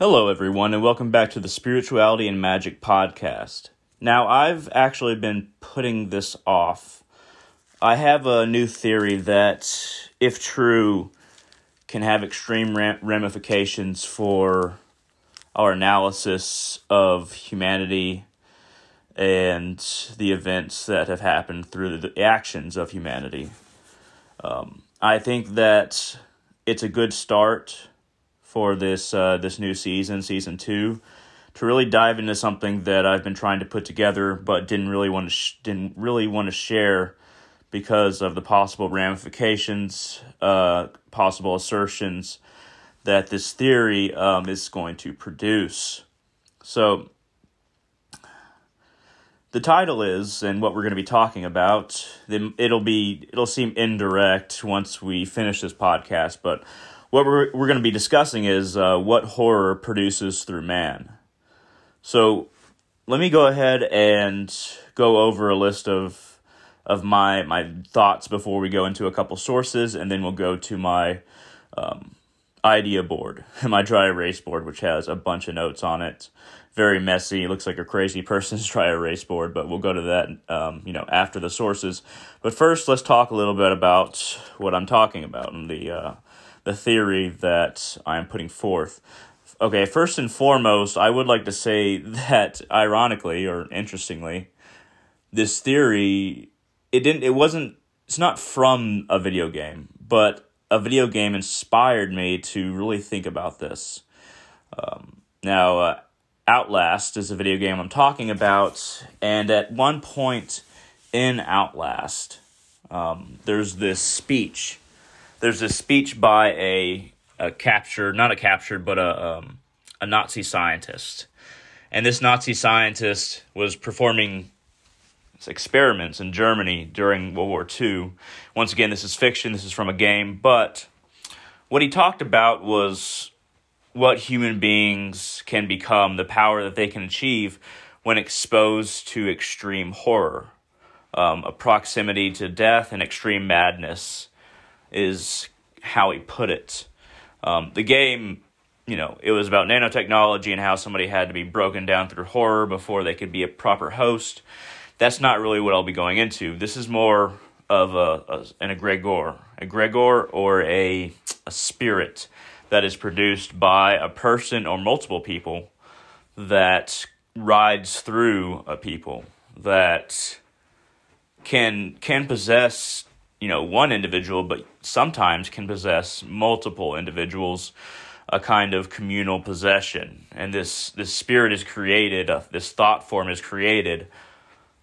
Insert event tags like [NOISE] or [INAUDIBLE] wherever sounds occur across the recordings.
Hello, everyone, and welcome back to the Spirituality and Magic podcast. Now, I've actually been putting this off. I have a new theory that, if true, can have extreme ramifications for our analysis of humanity and the events that have happened through the actions of humanity. Um, I think that it's a good start for this uh, this new season, season two, to really dive into something that I've been trying to put together, but didn't really want to sh- didn't really want to share because of the possible ramifications, uh, possible assertions that this theory um, is going to produce. So. The title is, and what we're going to be talking about. It'll be, it'll seem indirect once we finish this podcast, but what we're, we're going to be discussing is uh, what horror produces through man. So let me go ahead and go over a list of of my my thoughts before we go into a couple sources, and then we'll go to my um, idea board, [LAUGHS] my dry erase board, which has a bunch of notes on it. Very messy. Looks like a crazy [LAUGHS] person's dry erase board, but we'll go to that, um, you know, after the sources. But first, let's talk a little bit about what I'm talking about and the uh, the theory that I am putting forth. Okay, first and foremost, I would like to say [LAUGHS] that ironically or interestingly, this theory it didn't it wasn't it's not from a video game, but a video game inspired me to really think about this. Um, now, uh, Outlast is a video game I'm talking about, and at one point in Outlast, um, there's this speech there's a speech by a, a captured, not a captured, but a, um, a Nazi scientist. And this Nazi scientist was performing experiments in Germany during World War II. Once again, this is fiction, this is from a game, but what he talked about was what human beings can become, the power that they can achieve when exposed to extreme horror, um, a proximity to death and extreme madness is how he put it. Um, the game, you know, it was about nanotechnology and how somebody had to be broken down through horror before they could be a proper host. That's not really what I'll be going into. This is more of a, a an egregore, egregore or a a spirit that is produced by a person or multiple people that rides through a people that can can possess you know one individual but sometimes can possess multiple individuals a kind of communal possession. And this this spirit is created uh, this thought form is created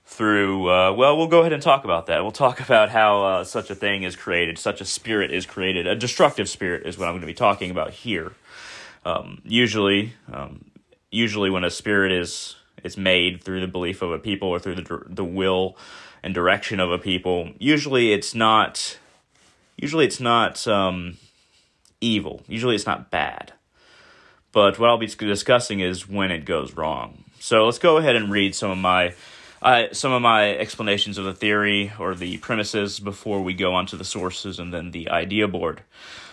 through uh, well we'll go ahead and talk about that. We'll talk [LAUGHS] about how uh, such a thing is created such a spirit is created a destructive spirit is what i'm going to be talking about here. Um, usually um, usually when a spirit is is made through the belief of a people or through the the will and direction of a people, usually it's not usually it's not um, evil. Usually it's not bad. But what I'll be discussing is when it goes wrong. So let's go ahead and read some of my uh, some of my explanations of the theory or the premises before we go on to the sources and then the idea board.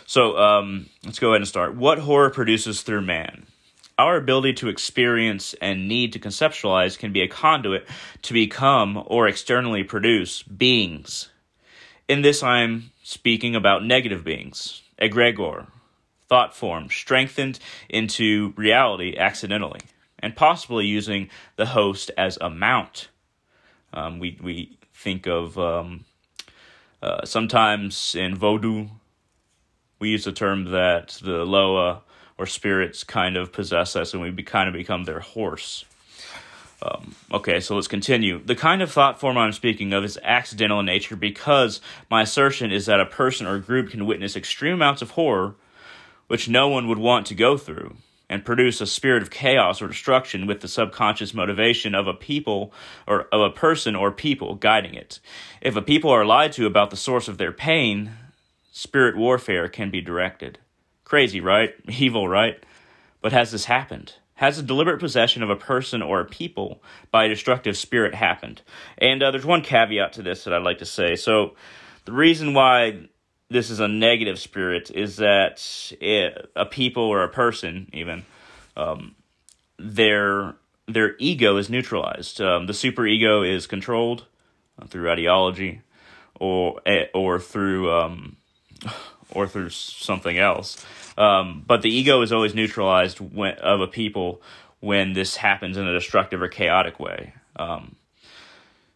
So um, let's go ahead and start. What horror produces through man? Our ability to experience and need to conceptualize can be a conduit to become or externally produce beings. In this, I'm speaking about negative beings, egregore, thought form, strengthened into reality accidentally, and possibly using the host as a mount. Um, we, we think of um, uh, sometimes in Vodou, we use the term that the Loa or spirits kind of possess us and we be, kind of become their horse. Um, okay, so let's continue. The kind of thought form I'm speaking of is accidental in nature because my assertion is that a person or group can witness extreme amounts of horror which no one would want to go through and produce a spirit of chaos or destruction with the subconscious motivation of a people or of a person or people guiding it. If a people are lied to about the source of their pain, spirit warfare can be directed. Crazy, right? Evil, right? But has this happened? Has a deliberate possession of a person or a people by a destructive spirit happened? And uh, there's one caveat to this that I'd like to say. So, the reason why this is a negative spirit is that it, a people or a person, even, um, their their ego is neutralized. Um, the superego is controlled uh, through ideology, or eh, or through um, or through something else. Um, but the ego is always neutralized when, of a people when this happens in a destructive or chaotic way. Um,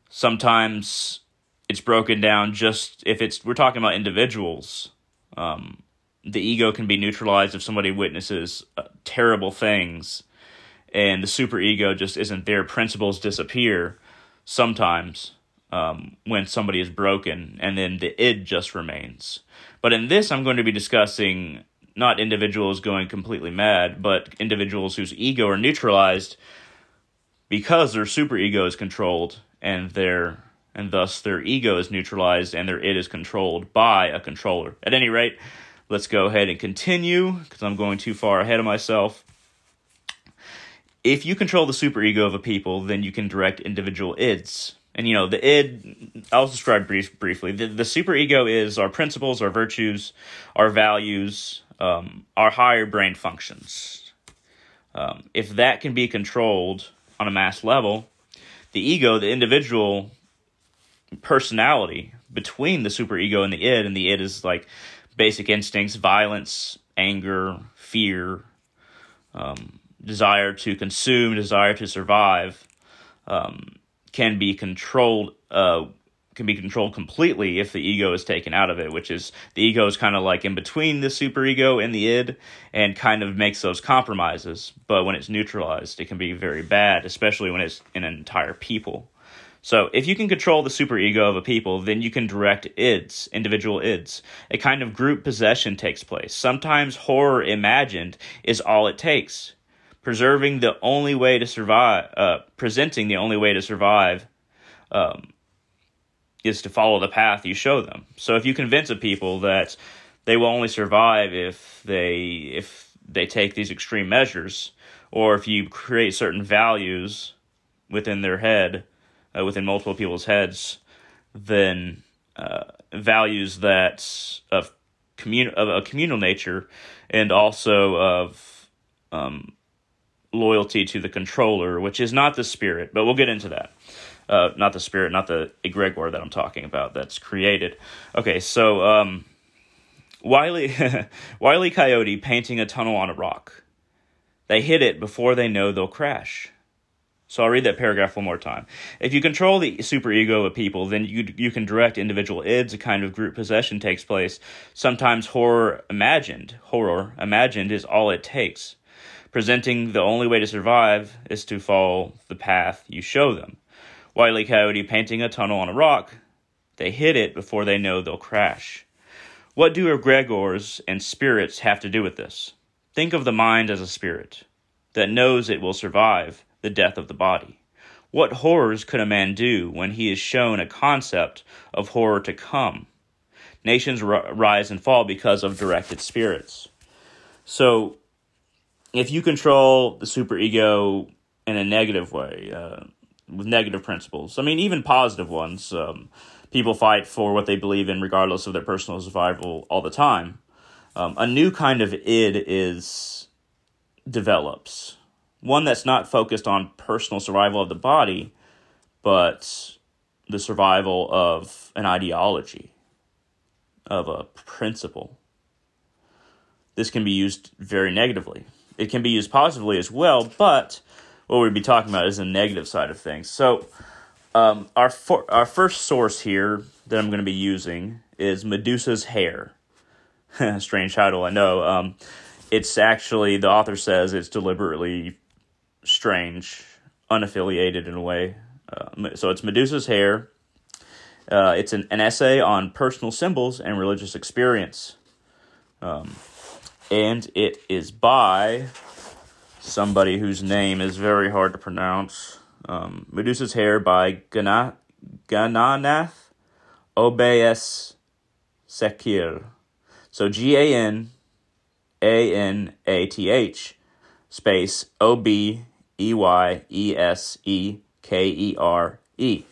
sometimes it's broken down just if it's we're talking about individuals. Um, the ego can be neutralized if somebody witnesses uh, terrible things, and the super ego just isn't there. Principles disappear sometimes um, when somebody is broken, and then the id just remains. But in this, I'm going to be discussing not individuals going completely mad, but individuals whose ego are neutralized because their super ego is controlled and their and thus their ego is neutralized and their id is controlled by a controller. At any rate, let's go ahead and continue because I'm going too far ahead of myself. If you control the super ego of a people, then you can direct individual ids. And you know, the id, I'll describe brief, briefly. The, the ego is our principles, our virtues, our values, um, our higher brain functions. Um, if that can be controlled on a mass level, the ego, the individual personality between the superego and the id, and the id is like basic instincts, violence, anger, fear, um, desire to consume, desire to survive, um, can be controlled uh, can be controlled completely if the ego is taken out of it, which is the ego is kind of like in between the superego and the id and kind of makes those compromises. But when it's neutralized, it can be very bad, especially when it's in an entire people. So if you can control the superego of a people, then you can direct ids, individual ids. A kind of group possession takes place. Sometimes horror imagined is all it takes. Preserving the only way to survive, uh, presenting the only way to survive, um, is to follow the path you show them. So if you convince a people that they will only survive if they if they take these extreme measures, or if you create certain values within their head, uh, within multiple people's heads, then uh, values that of commun of a communal nature, and also of um, loyalty to the controller, which is not the spirit, but we'll get into that uh, not the spirit, not the egregore that I'm talking about that's created. Okay, so um, Wiley [LAUGHS] Wiley Coyote painting a tunnel on a rock. They hit it before they know they'll crash. So I'll read that paragraph one more time. If you control the superego of people, then you you can direct individual ids. A kind of group possession takes place. Sometimes horror imagined, horror imagined is all it takes. Presenting the only way to survive is to follow the path you show them. Wiley Coyote painting a tunnel on a rock. They hit it before they know they'll crash. What do egregores and spirits have to do with this? Think of the mind as a spirit that knows it will survive the death of the body. What horrors could a man do when he is shown a concept of horror to come? Nations r- rise and fall because of directed spirits. So, if you control the superego in a negative way, uh, with negative principles. I mean, even positive ones. Um, people fight for what they believe in, regardless of their personal survival, all the time. Um, a new kind of id is develops one that's not focused on personal survival of the body, but the survival of an ideology, of a principle. This can be used very negatively. It can be used positively as well, but what we'd be talking about is the negative side of things. So, um, our for, our first source here that I'm going to be using is Medusa's hair. [LAUGHS] Strange title, I know. Um, it's actually the author says it's deliberately strange, unaffiliated in a way. Uh, so it's Medusa's hair. Uh, it's an, an essay on personal symbols and religious experience. Um, and it is by somebody whose name is very hard to pronounce. Um, Medusa's Hair by Gana- Gananath Obeys Sekir. So G A N A N A T H space O B E Y E S E K E R E.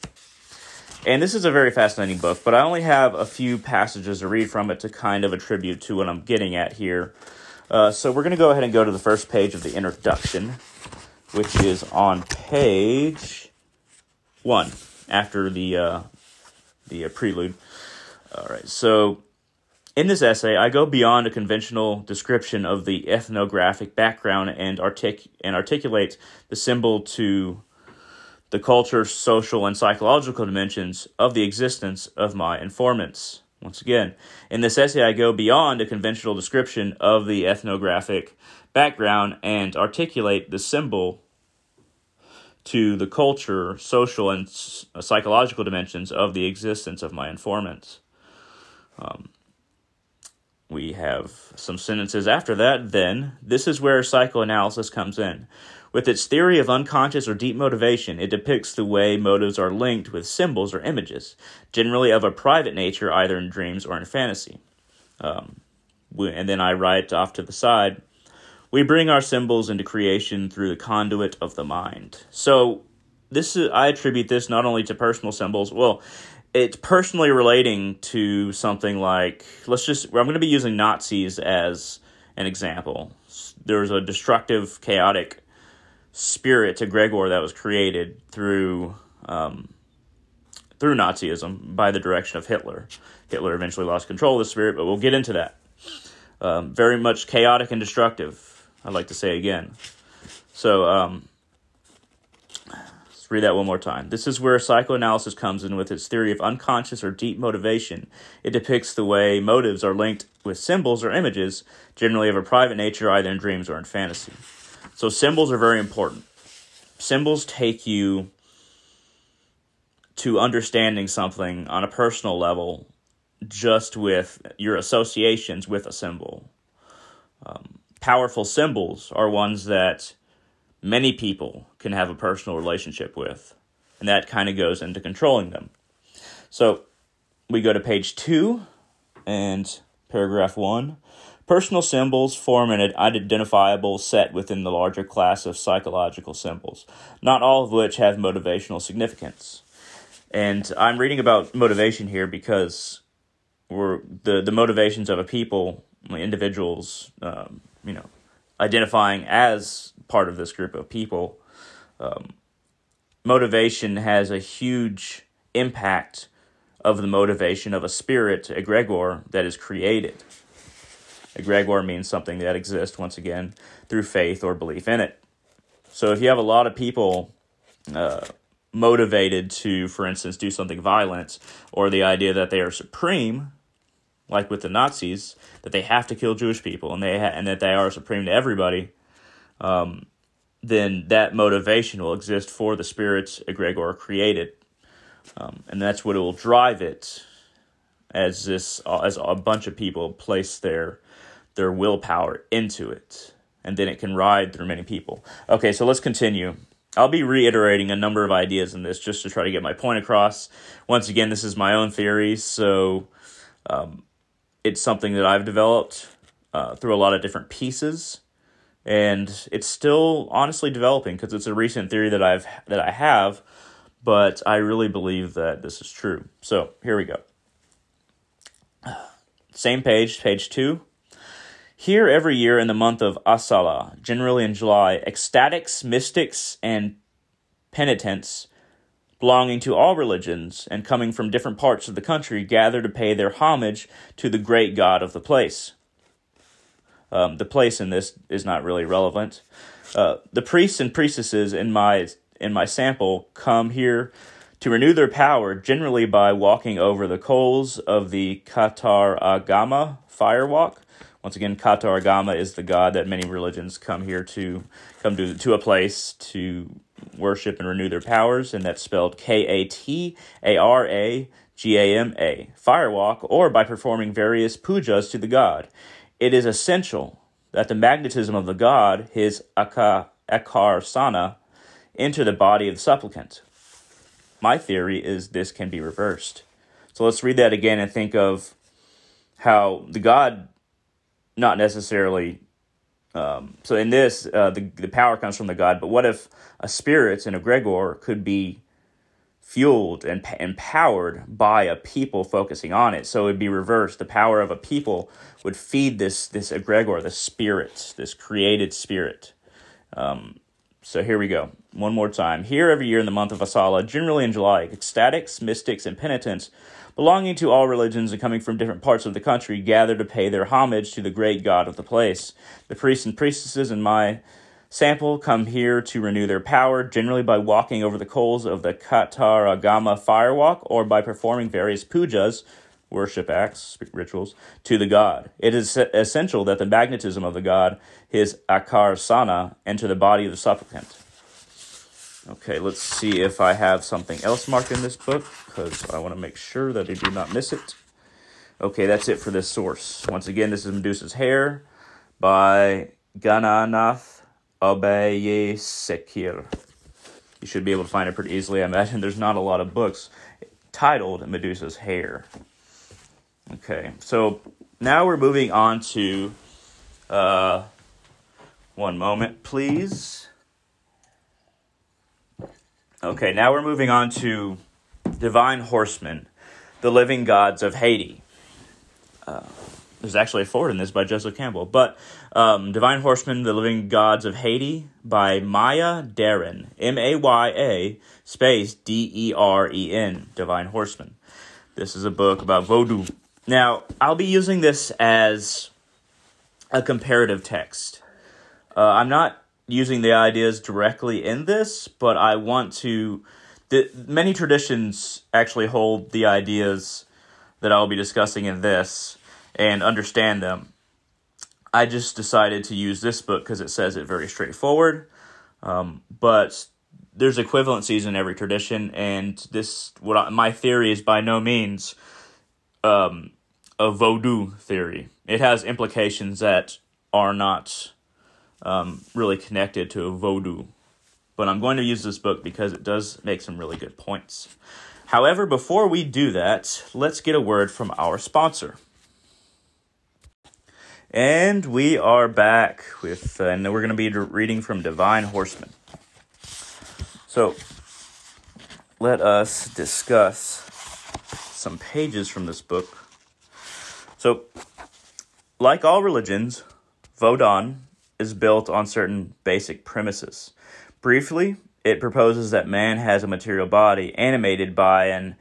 And this is a very fascinating book, but I only have a few passages to read from it to kind of attribute to what I'm getting at here. Uh, so we're going to go ahead and go to the first page of the introduction, which is on page one after the uh, the uh, prelude. All right, so in this essay, I go beyond a conventional description of the ethnographic background and, artic- and articulate the symbol to the culture, social, and psychological dimensions of the existence of my informants. Once again, in this essay, I go beyond a conventional description of the ethnographic background and articulate the symbol to the culture, social, and psychological dimensions of the existence of my informants. Um, we have some sentences after that. Then, this is where psychoanalysis comes in. With its theory of unconscious or deep motivation, it depicts the way motives are linked with symbols or images, generally of a private nature, either in dreams or in fantasy. Um, and then I write off to the side we bring our symbols into creation through the conduit of the mind. So, this is, I attribute this not only to personal symbols, well, it's personally relating to something like let's just I'm going to be using Nazis as an example. There's a destructive, chaotic spirit egregore that was created through um, through Nazism by the direction of Hitler. Hitler eventually lost control of the spirit, but we'll get into that. Um, very much chaotic and destructive. I'd like to say again. So um, read that one more time. This is where psychoanalysis comes in with its theory of unconscious or deep motivation. It depicts the way motives are linked with symbols or images, generally of a private nature, either in dreams or in fantasy. So symbols are very important. Symbols take you to understanding something on a personal level just with your associations with a symbol. Um, powerful symbols are ones that many people can have a personal relationship with, and that kind of goes into controlling them. So we go to page two and paragraph one. Personal symbols form an identifiable set within the larger class of psychological symbols, not all of which have motivational significance. And I'm reading about motivation here because we're the, the motivations of a people, individuals, um, you know, identifying as part of this group of people. Um, motivation has a huge impact of the motivation of a spirit, egregore, that is created. Egregore means something that exists, once again, through faith or belief in it. So if you have a lot of people uh, motivated to, for instance, do something violent, or the idea that they are supreme, like with the Nazis, that they have to kill Jewish people and they ha- and that they are supreme to everybody, um, then that motivation will exist for the spirits egregore created, um, and that's what will drive it. As this, as a bunch of people place their their willpower into it, and then it can ride through many people. Okay, so let's continue. I'll be reiterating a number of ideas in this just to try to get my point across. Once again, this is my own theory, so um, it's something that I've developed uh, through a lot of different pieces, and it's still honestly developing because it's a recent theory that I've that I have, but I really believe that this is true. So here we go. [SIGHS] Same page, page two. Here, every year in the month of Asala, generally in July, ecstatics, mystics, and penitents belonging to all religions and coming from different parts of the country gather to pay their homage to the great god of the place. Um, the place in this is not really relevant. Uh, the priests and priestesses in my in my sample come here to renew their power, generally by walking over the coals of the Kataragama firewalk, once again, Kataragama is the god that many religions come here to come to to a place to worship and renew their powers, and that's spelled K A T A R A G A M A. Firewalk, or by performing various pujas to the god. It is essential that the magnetism of the god, his aka, sana, enter the body of the supplicant. My theory is this can be reversed. So let's read that again and think of how the god not necessarily. Um, so in this, uh, the the power comes from the god. But what if a spirit and egregore could be fueled and empowered by a people focusing on it. So it would be reversed. The power of a people would feed this this egregore, the spirit, this created spirit. Um, so here we go. One more time. Here every year in the month of Asala, generally in July, ecstatics, mystics, and penitents belonging to all religions and coming from different parts of the country gather to pay their homage to the great god of the place. The priests and priestesses in my Sample come here to renew their power, generally by walking over the coals of the Kataragama firewalk or by performing various pujas, worship acts, rituals, to the god. It is essential that the magnetism of the god, his akarsana, enter the body of the supplicant. Okay, let's see if I have something else marked in this book, because I want to make sure that I do not miss it. Okay, that's it for this source. Once again, this is Medusa's Hair by Gananath Obeyesekere. You should be able to find it pretty easily. I imagine there's not a lot of books titled Medusa's Hair. Okay, so now we're moving on to uh, one moment, please. Okay, now we're moving on to Divine Horsemen, the living gods of Haiti. Uh, there's actually a forward in this by Joseph Campbell. But um, Divine Horsemen, The Living Gods of Haiti by Maya Deren. M A Y A space D E R E N. Divine Horsemen. This is a book about voodoo. Now, I'll be using this as a comparative text. Uh, I'm not using the ideas directly in this, but I want to. The, many traditions actually hold the ideas that I'll be discussing in this and understand them. I just decided to use this book because it says it very straightforward. Um, but there's equivalencies in every tradition, and this what I, my theory is by no means um, a voodoo theory. It has implications that are not um, really connected to voodoo. But I'm going to use this book because it does make some really good points. However, before we do that, let's get a word from our sponsor. And we are back with, uh, and we're going to be reading from Divine Horsemen. So, let us discuss some pages from this book. So, like all religions, Vodun is built on certain basic premises. Briefly, it proposes that man has a material body animated by an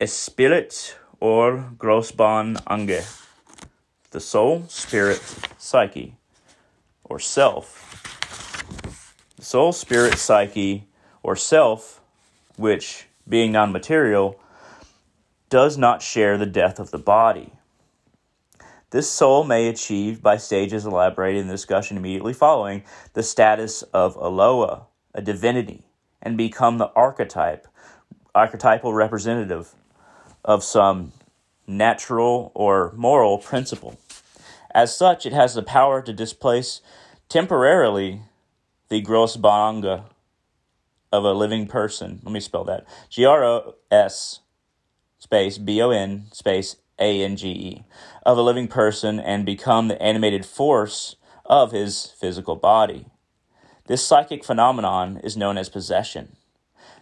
esprit or gros bon ange the soul, spirit, psyche, or self. The soul, spirit, psyche, or self, which, being non material, does not share the death of the body. This soul may achieve by stages elaborated in the discussion immediately following the status of a loa, a divinity, and become the archetype, archetypal representative of some natural or moral principle. As such, it has the power to displace temporarily the gros bon ange of a living person. Let me spell that. G R O S space B O N space A N G E of a living person and become the animated force of his physical body. This psychic phenomenon is known as possession.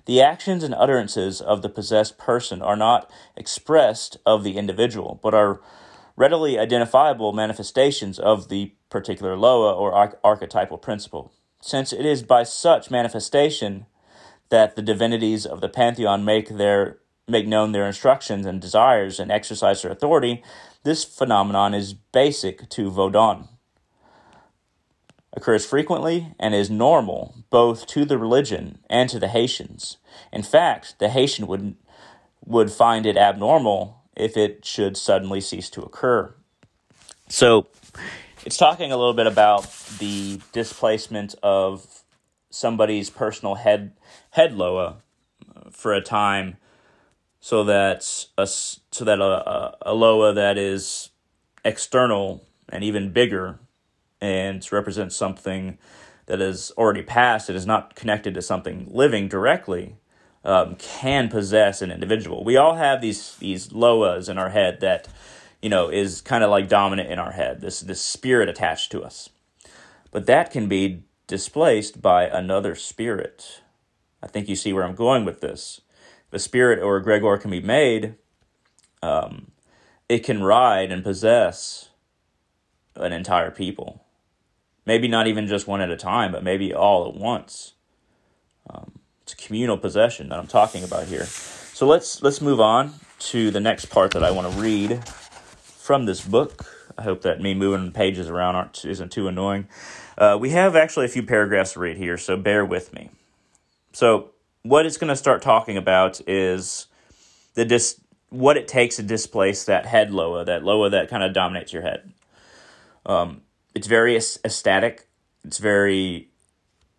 The actions and utterances of the possessed person are not expressed of the individual, but are readily identifiable manifestations of the particular Loa or arch- archetypal principle, since it is by such manifestation that the divinities of the pantheon make their make known their instructions and desires and exercise their authority, this phenomenon is basic to Vodun. Occurs frequently and is normal both to the religion and to the Haitians. In fact, the Haitian would would find it abnormal if it should suddenly cease to occur. So, it's talking a little bit about the displacement of somebody's personal head head loa for a time, so that a so that a, a loa that is external and even bigger, and represents something that is already past, it is not connected to something living directly, um, can possess an individual. We all have these these loas in our head that you know is kind of like dominant in our head. This this spirit attached to us, but that can be displaced by another spirit. I think you see where I'm going with this. The spirit or egregore can be made, um, it can ride and possess an entire people. Maybe not even just one at a time, but maybe all at once. Um, it's a communal possession that I'm talking about here. So let's let's move on to the next part that I want to read from this book. I hope that me moving pages around aren't isn't too annoying. Uh, we have actually a few paragraphs to read here, so bear with me. So what it's going to start talking about is the dis- what it takes to displace that head loa, that loa that kind of dominates your head. Um, it's very ecstatic. It's very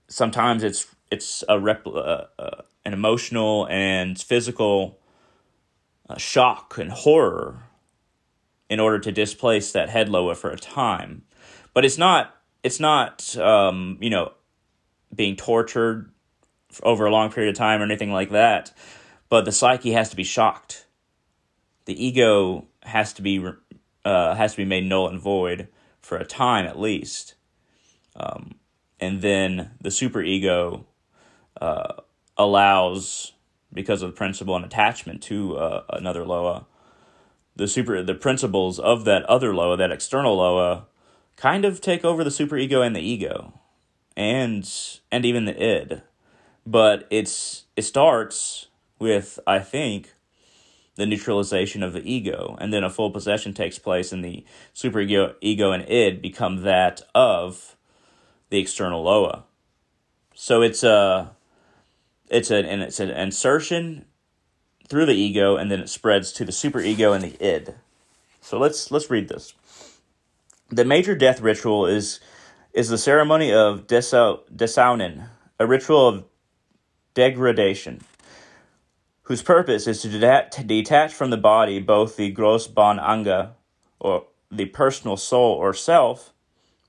sometimes it's it's a rep, uh, uh, an emotional and physical uh, shock and horror in order to displace that head loa for a time. But it's not it's not um, you know being tortured over a long period of time or anything like that. But the psyche has to be shocked. The ego has to be uh, has to be made null and void for a time at least. Um, and then the superego uh, allows, because of the principle and attachment to uh, another loa, the super the principles of that other loa, that external loa, kind of take over the superego and the ego, and and even the id. But it's it starts with I think the neutralization of the ego, and then a full possession takes place, and the super ego, ego and id become that of the external loa. So it's a it's an and it's an insertion through the ego, and then it spreads to the super ego and the id. So let's let's read this. The major death ritual is is the ceremony of Desaunen, a ritual of degradation whose purpose is to, detach from the body both the gros bon ange, or the personal soul or self,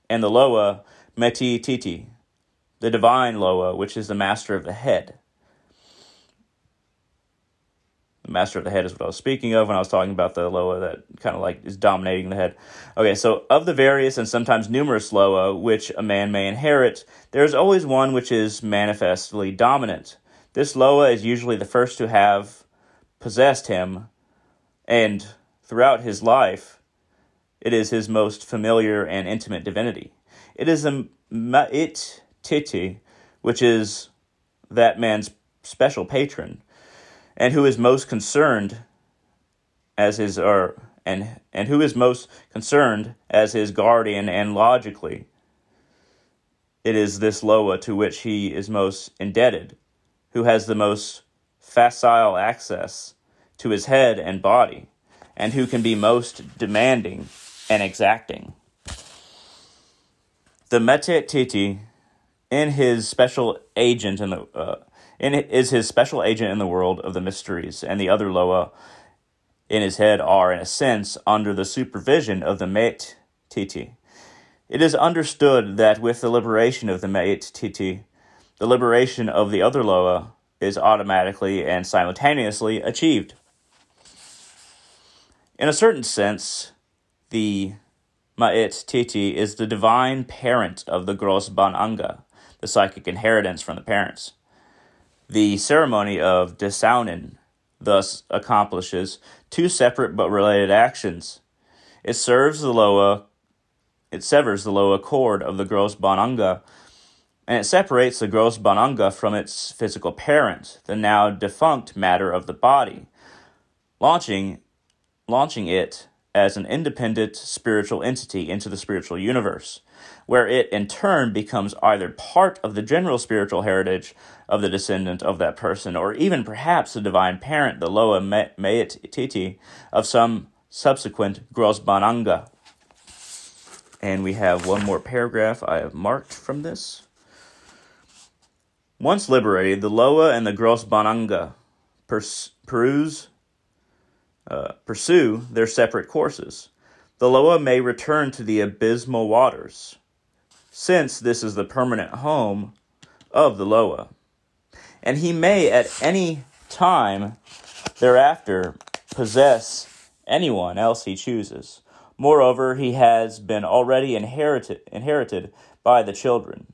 and the loa meti titi, the divine loa, which is the master of the head. Master of the head is what I was speaking of when I was talking about the loa that kind of like is dominating the head. Okay, so of the various and sometimes numerous loa which a man may inherit, there is always one which is manifestly dominant this Loa is usually the first to have possessed him, and throughout his life, it is his most familiar and intimate divinity. It is a Ma'it Titi, which is that man's special patron, and who is most concerned as his or and and who is most concerned as his guardian and logically it is this Loa to which he is most indebted who has the most facile access to his head and body, and who can be most demanding and exacting. The Metet Titi, in his special agent in the uh, in is his special agent in the world of the mysteries, and the other Loa in his head are, in a sense, under the supervision of the Met Titi. It is understood that with the liberation of the Met Titi, the liberation of the other Loa is automatically and simultaneously achieved. In a certain sense, the Ma'it Titi is the divine parent of the Gros Bon Ange, the psychic inheritance from the parents. The ceremony of Desaunen thus accomplishes two separate but related actions. It serves the Loa, it severs the Loa cord of the gros bon ange and it separates the gros bon ange from its physical parent, the now defunct matter of the body, launching, launching it as an independent spiritual entity into the spiritual universe, where it in turn becomes either part of the general spiritual heritage of the descendant of that person, or even perhaps the divine parent, the Loa Meit Titi, of some subsequent gros bon ange. And we have one more paragraph I have marked from this. Once liberated, the Loa and the Gros Bon Ange pers- peruse, uh, pursue their separate courses. The Loa may return to the abysmal waters, since this is the permanent home of the Loa. And he may at any time thereafter possess anyone else he chooses. Moreover, he has been already inherited, inherited by the children.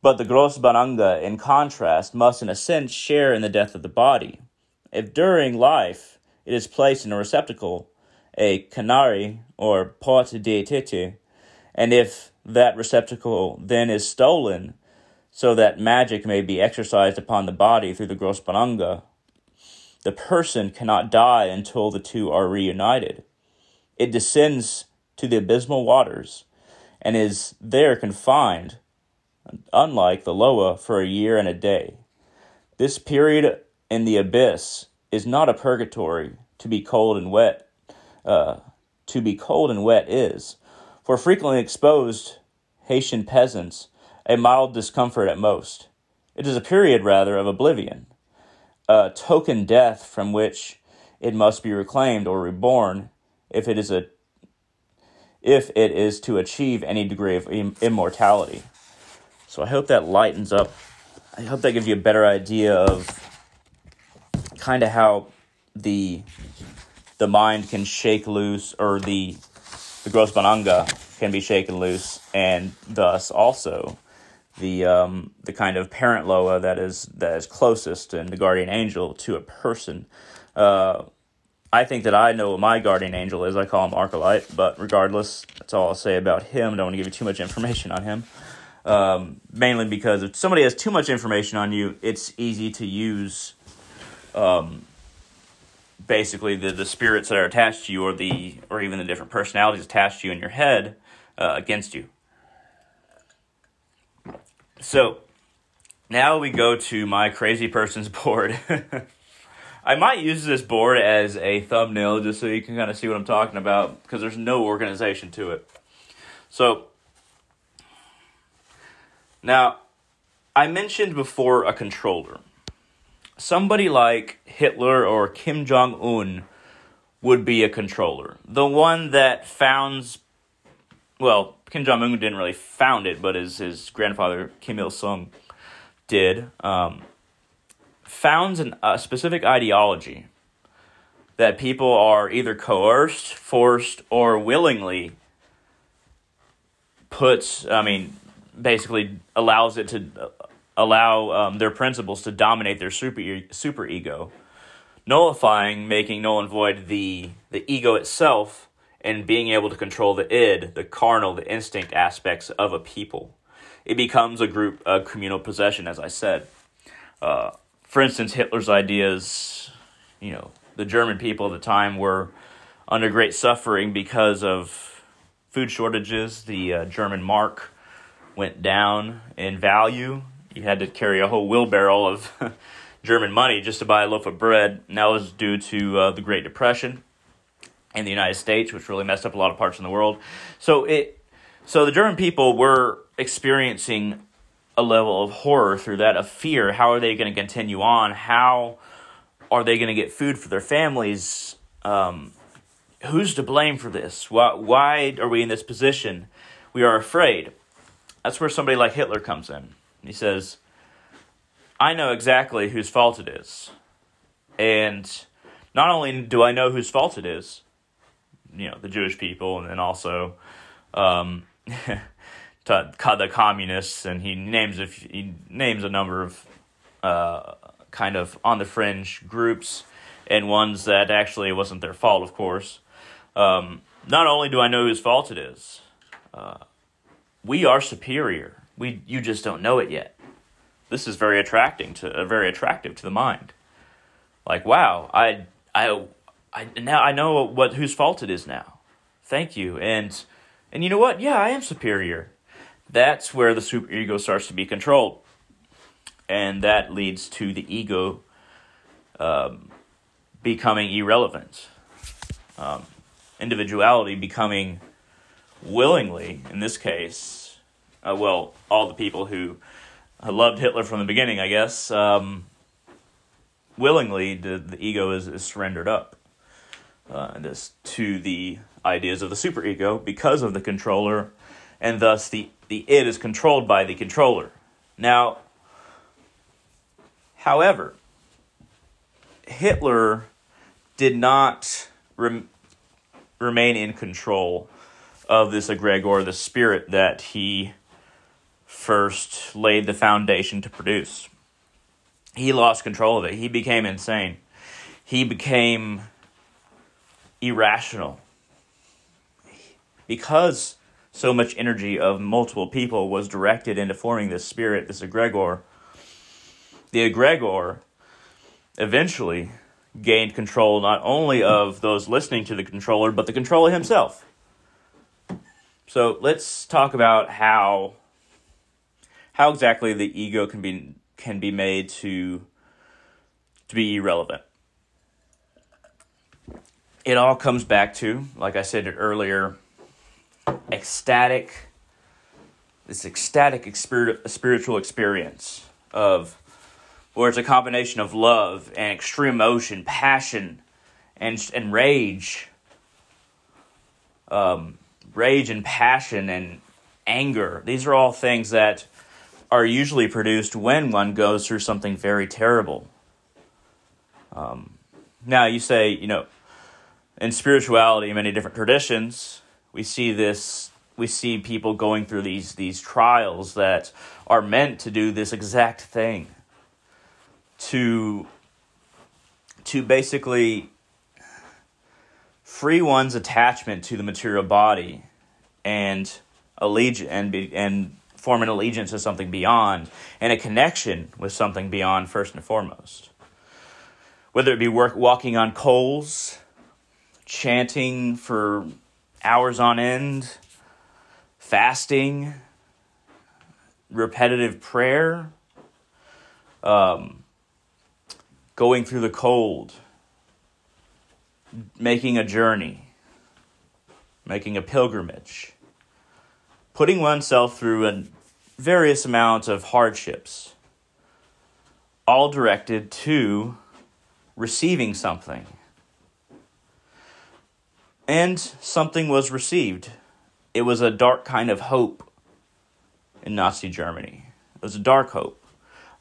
But the Gros Bon Ange, in contrast, must in a sense share in the death of the body, if during life it is placed in a receptacle, a canary or porte d'identité, and if that receptacle then is stolen so that magic may be exercised upon the body through the gros bon ange, the person cannot die until the two are reunited. It descends to the abysmal waters and is there confined, unlike the Loa, for a year and a day. This period in the abyss is not a purgatory to be cold and wet. Uh, to be cold and wet is, for frequently exposed Haitian peasants, a mild discomfort at most. It is a period, rather, of oblivion, a token death from which it must be reclaimed or reborn if it is a if it is to achieve any degree of immortality. So I hope that lightens up. I hope that gives you a better idea of kind of how the the mind can shake loose or the the gros bon ange can be shaken loose and thus also the um, the kind of parent loa that is that is closest and the guardian angel to a person uh, I think that I know what my guardian angel is. I call him Arcolite, but regardless, that's all I'll say about him. Don't want to give you too much information on him. Um, mainly because if somebody has too much information on you, it's easy to use um, basically the, the spirits that are attached to you or the or even the different personalities attached to you in your head uh, against you. So now we go to my crazy person's [LAUGHS] board. I might use this board as a thumbnail just so you can kind of see what I'm talking about because there's no organization to it. So, now, I mentioned before a controller. Somebody like Hitler or Kim Jong un would be a controller. The one that founds, well, Kim Jong un didn't really found it, but his, his grandfather, Kim Il sung, did. Um, founds an, a specific ideology that people are either coerced, forced, or willingly puts, I mean, basically allows it to allow um, their principles to dominate their super, super ego, nullifying, making null and void the, the ego itself and being able to control the id, the carnal, the instinct aspects of a people. It becomes a group, a communal possession, as I said. Uh, for instance, Hitler's ideas, you know, the German people at the time were under great suffering because of food shortages. The uh, German mark went down in value. You had to carry a whole wheelbarrow of [LAUGHS] German money just to buy a loaf of bread. And that was due to uh, the Great Depression in the United States, which really messed up a lot of parts in the world. So it, so the German people were experiencing a level of horror through that, of fear. How are they going to continue on? How are they going to get food for their families? Um, who's to blame for this? Why, why are we in this position? We are afraid. That's where somebody like Hitler comes in. He says, I know exactly whose fault it is. And not only do I know whose fault it is, you know, the Jewish people, and then also um, [LAUGHS] the communists, and he names a he names a number of uh, kind of on the fringe groups and ones that actually wasn't their fault, of course. Um, not only do I know whose fault it is, uh, we are superior. We you just don't know it yet. This is very attracting to uh, very attractive to the mind. Like wow, I I I now I know what whose fault it is now. Thank you, and and you know what? Yeah, I am superior that's where the superego starts to be controlled. And that leads to the ego um, becoming irrelevant. Um, individuality becoming willingly, in this case, uh, well, all the people who loved Hitler from the beginning, I guess, um, willingly the, the ego is, is surrendered up uh, this, to the ideas of the superego because of the controller and thus the the id is controlled by the controller. Now, however, Hitler did not rem- remain in control of this egregore, the spirit that he first laid the foundation to produce. He lost control of it. He became insane. he became irrational because so much energy of multiple people was directed into forming this spirit, this egregore. The egregore eventually gained control not only of those listening to the controller, but the controller himself. So let's talk about how how exactly the ego can be can be made to to be irrelevant. It all comes back to, like I said earlier, ecstatic this ecstatic spiritual experience of where it's a combination of love and extreme emotion, passion, and and rage, um, rage and passion and anger. These are all things that are usually produced when one goes through something very terrible. Um, now you say, you know, in spirituality, many different traditions, we see this. We see people going through these these trials that are meant to do this exact thing to to basically free one's attachment to the material body and allegiance and be, and form an allegiance to something beyond and a connection with something beyond first and foremost. Whether it be work walking on coals chanting for hours on end fasting repetitive prayer um, going through the cold, making a journey, making a pilgrimage, putting oneself through a various amounts of hardships, all directed to receiving something. And something was received. It was a dark kind of hope in Nazi Germany. It was a dark hope.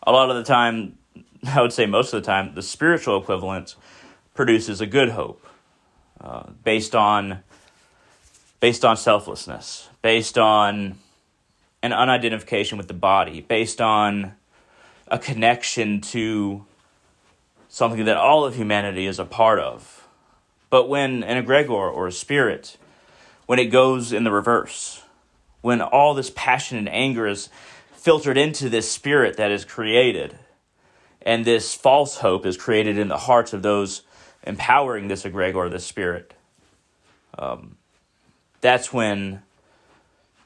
A lot of the time, [LAUGHS] I would say most of the time, the spiritual equivalent produces a good hope uh, based on based on selflessness, based on an unidentification with the body, based on a connection to something that all of humanity is a part of. But when an egregore or a spirit, when it goes in the reverse, when all this passion and anger is filtered into this spirit that is created, and this false hope is created in the hearts of those empowering this egregore, this spirit. Um, that's when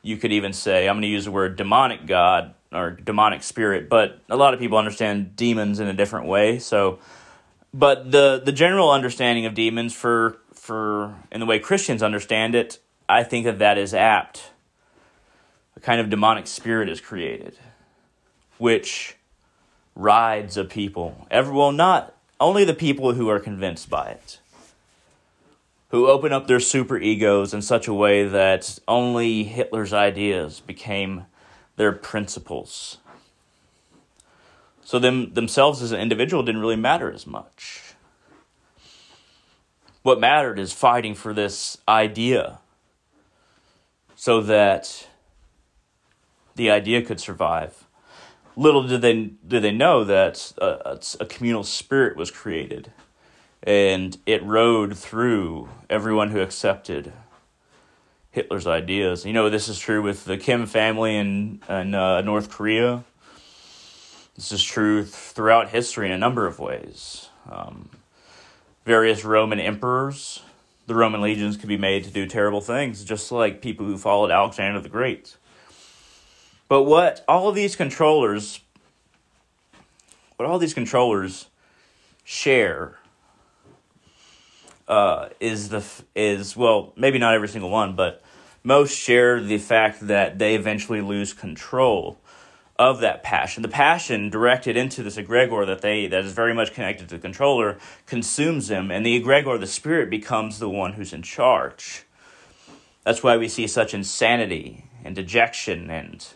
you could even say, I'm going to use the word demonic God or demonic spirit, but a lot of people understand demons in a different way. So, but the the general understanding of demons for for in the way Christians understand it, I think that that is apt. A kind of demonic spirit is created, which rides a people. Every, well, not only the people who are convinced by it, who open up their super egos in such a way that only Hitler's ideas became their principles. So them themselves as an individual didn't really matter as much. What mattered is fighting for this idea so that the idea could survive little did they did they know that a, a, communal spirit was created, and it rode through everyone who accepted Hitler's ideas. You know, this is true with the Kim family in in uh, North Korea. This is true throughout history in a number of ways. Um, various Roman emperors, the Roman legions could be made to do terrible things, just like people who followed Alexander the Great. But what all of these controllers, what all these controllers share uh, is the is well maybe not every single one, but most share the fact that they eventually lose control of that passion. The passion directed into this egregore that they that is very much connected to the controller consumes them, and the egregore, the spirit, becomes the one who's in charge. That's why we see such insanity and dejection and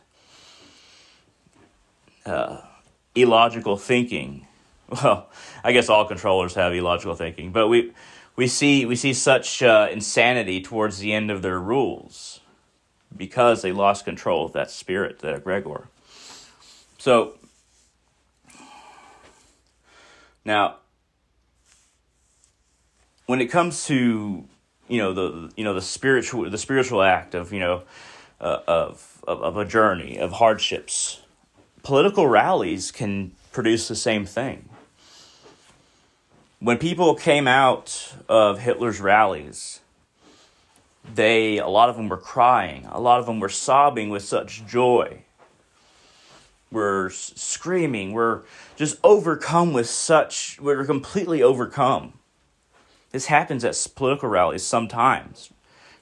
uh, illogical thinking. [LAUGHS] Well, I guess all controllers have illogical thinking, but we we see we see such uh, insanity towards the end of their rules because they lost control of that spirit, that egregore. So now, when it comes to you know the you know the spiritual the spiritual act of you know uh, of, of of a journey of hardships, political rallies can produce the same thing. When people came out of Hitler's rallies, they a lot of them were crying, a lot of them were sobbing with such joy. We're screaming, we're just overcome with such, we're completely overcome this happens at political rallies sometimes.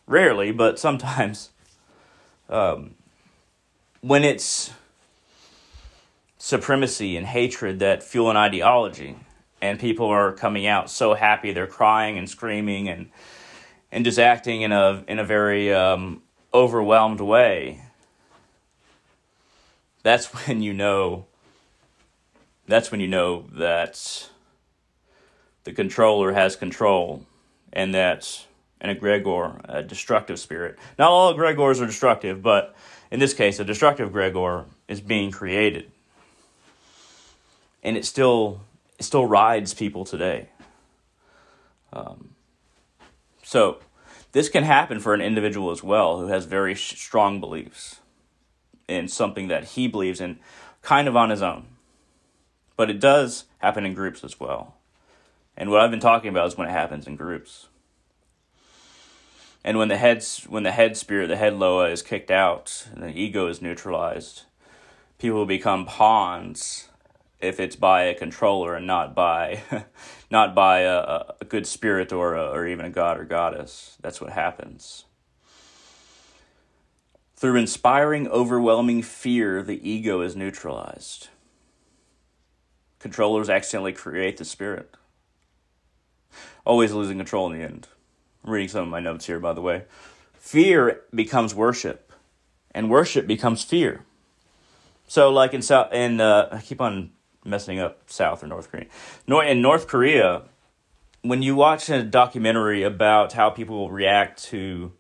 Rarely, but sometimes. Um, when it's supremacy and hatred that fuel an ideology, and people are coming out so happy they're crying and screaming and and just acting in a in a very um, overwhelmed way. That's [LAUGHS] when you know. That's when you know that the controller has control, and that's an egregore, a destructive spirit. Not all egregores are destructive, but in this case, a destructive egregore is being created, and it still it still rides people today. Um, so this can happen for an individual as well who has very strong beliefs in something that he believes in, kind of on his own. But it does happen in groups as well. And what I've been talking about is when it happens in groups. And when the heads when the head spirit, the head loa is kicked out and the ego is neutralized, people become pawns if it's by a controller and not by [LAUGHS] not by a, a good spirit or a, or even a god or goddess. That's what happens. Through inspiring overwhelming fear, the ego is neutralized. Controllers accidentally create the spirit always losing control in the end. I'm reading some of my notes here, by the way. Fear becomes worship, and worship becomes fear. So, like in South, in uh, I keep on messing up South or North Korea. In North Korea, when you watch a documentary about how people react to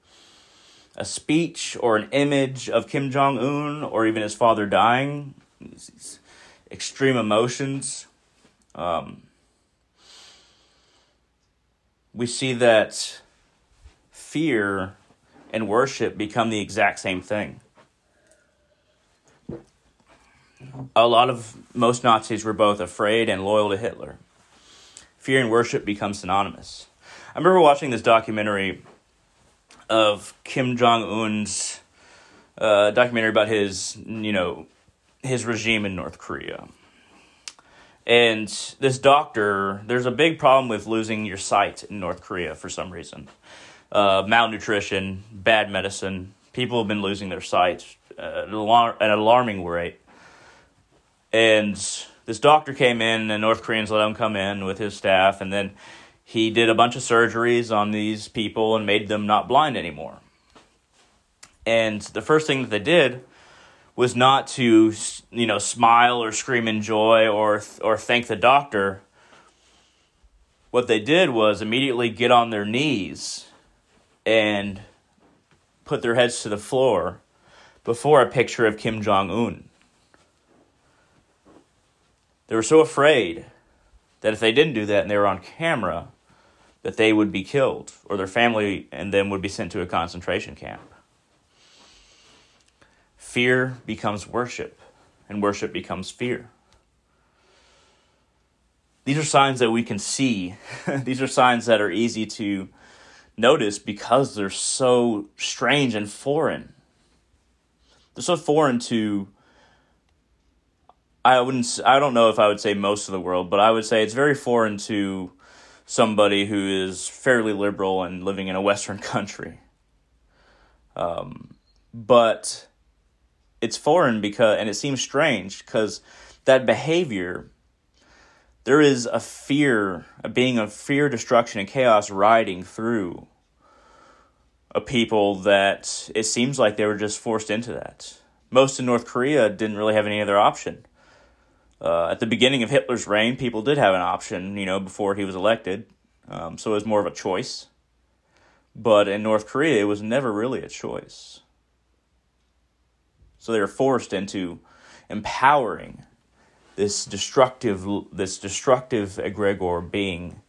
a speech or an image of Kim Jong Un or even his father dying, these extreme emotions. Um, we see that fear and worship become the exact same thing. A lot of most Nazis were both afraid and loyal to Hitler. Fear and worship become synonymous. I remember watching this documentary of Kim Jong Un's uh, documentary about his, you know, his regime in North Korea. And this doctor, there's a big problem with losing your sight in North Korea for some reason. Uh, malnutrition, bad medicine. People have been losing their sight at an alarming rate. And this doctor came in, and North Koreans let him come in with his staff, and then he did a bunch of surgeries on these people and made them not blind anymore. And the first thing that they did was not to you know smile or scream in joy or or thank the doctor what they did was immediately get on their knees and put their heads to the floor before a picture of Kim Jong Un. They were so afraid that if they didn't do that and they were on camera, that they would be killed or their family and them would be sent to a concentration camp. Fear becomes worship, and worship becomes fear. These are signs that we can see. [LAUGHS] These are signs that are easy to notice because they're so strange and foreign. They're so foreign to I wouldn't I don't know if I would say most of the world, but I would say it's very foreign to somebody who is fairly liberal and living in a western [LAUGHS] country. Um, but it's foreign because and it seems strange because that behavior there is a fear a being of fear destruction and chaos riding through a people that it seems like they were just forced into that most in north korea didn't really have any other option uh, at the beginning of hitler's reign people did have an option you know before he was elected. Um, so it was more of a choice. But in north korea it was never really a choice. So they were forced into empowering this destructive this destructive egregore being.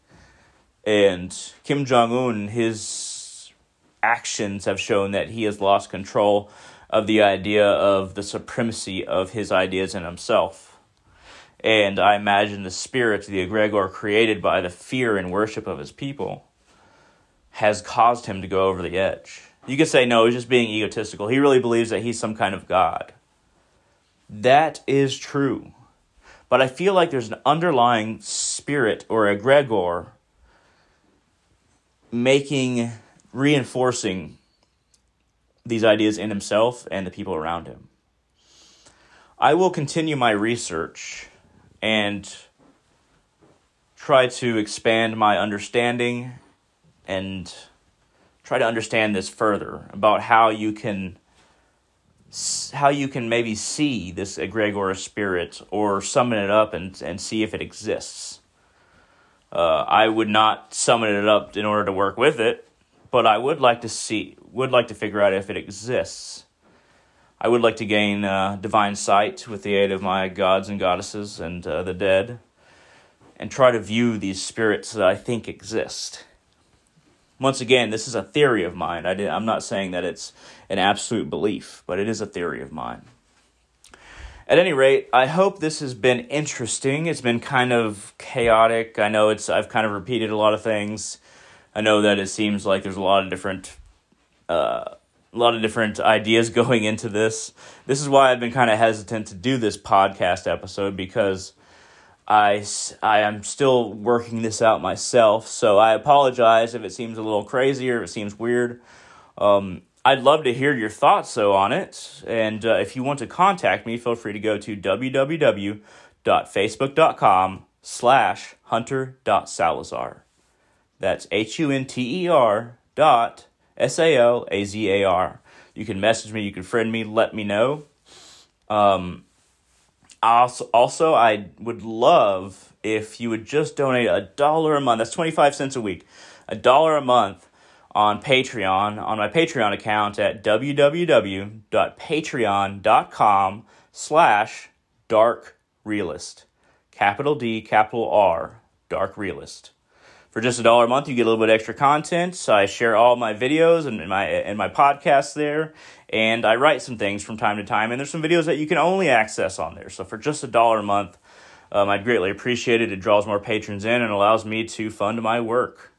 And Kim Jong Un, his actions have shown that he has lost control of the idea of the supremacy of his ideas in himself. And I imagine the spirit, the egregore created by the fear and worship of his people, has caused him to go over the edge. You could say, no, he's just being egotistical. He really believes that he's some kind of God. That is true. But I feel like there's an underlying spirit or egregore making, reinforcing these ideas in himself and the people around him. I will continue my research and try to expand my understanding and try to understand this further about how you can how you can maybe see this egregore spirit or summon it up and, and see if it exists. Uh, I would not summon it up in order to work with it, but I would like to see, would like to figure out if it exists. I would like to gain uh, divine sight with the aid of my gods and goddesses and uh, the dead, and try to view these spirits that I think exist. Once again, this is a theory of mine. I did, I'm not saying that it's an absolute belief, but it is a theory of mine. At any rate, I hope this has been interesting. It's been kind of chaotic. I know it's I've kind of repeated a lot of things. I know that it seems like there's a lot of different uh, a lot of different ideas [LAUGHS] going into this. This is why I've been kind of hesitant to do this podcast episode because I, I am still working this out myself, so I apologize if it seems a little crazy or if it seems weird. Um, I'd love to hear your thoughts, though, on it. And uh, if you want to contact me, feel free to go to www.facebook.com slash hunter.salazar. That's H-U-N-T-E-R dot S-A-L-A-Z-A-R. You can message me, you can friend me, let me know. Um, also, also, I would love if you would just donate a dollar a month. That's 25 cents a week. A dollar a month on Patreon, on my Patreon account at www.patreon.com slash dark realist. Capital D, capital R, dark realist. For just a dollar a month, you get a little bit extra content. So I share all my videos and my and my podcasts there, and I write some things from time to time. And there's some videos that you can only access on there. So for just a dollar a month, um, I'd greatly appreciate it. It draws more patrons in and allows me to fund my work.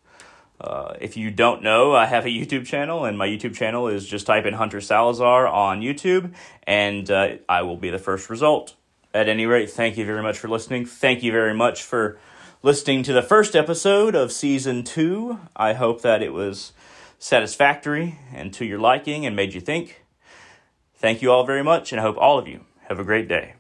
Uh, if you don't know, I have a YouTube channel, and my YouTube channel is just type in Hunter Salazar on YouTube, and uh, I will be the first result. At any rate, thank you very much for listening. Thank you very much for listening to the first episode of season two. I hope that it was satisfactory and to your liking and made you think. Thank you all very much, and I hope all of you have a great day.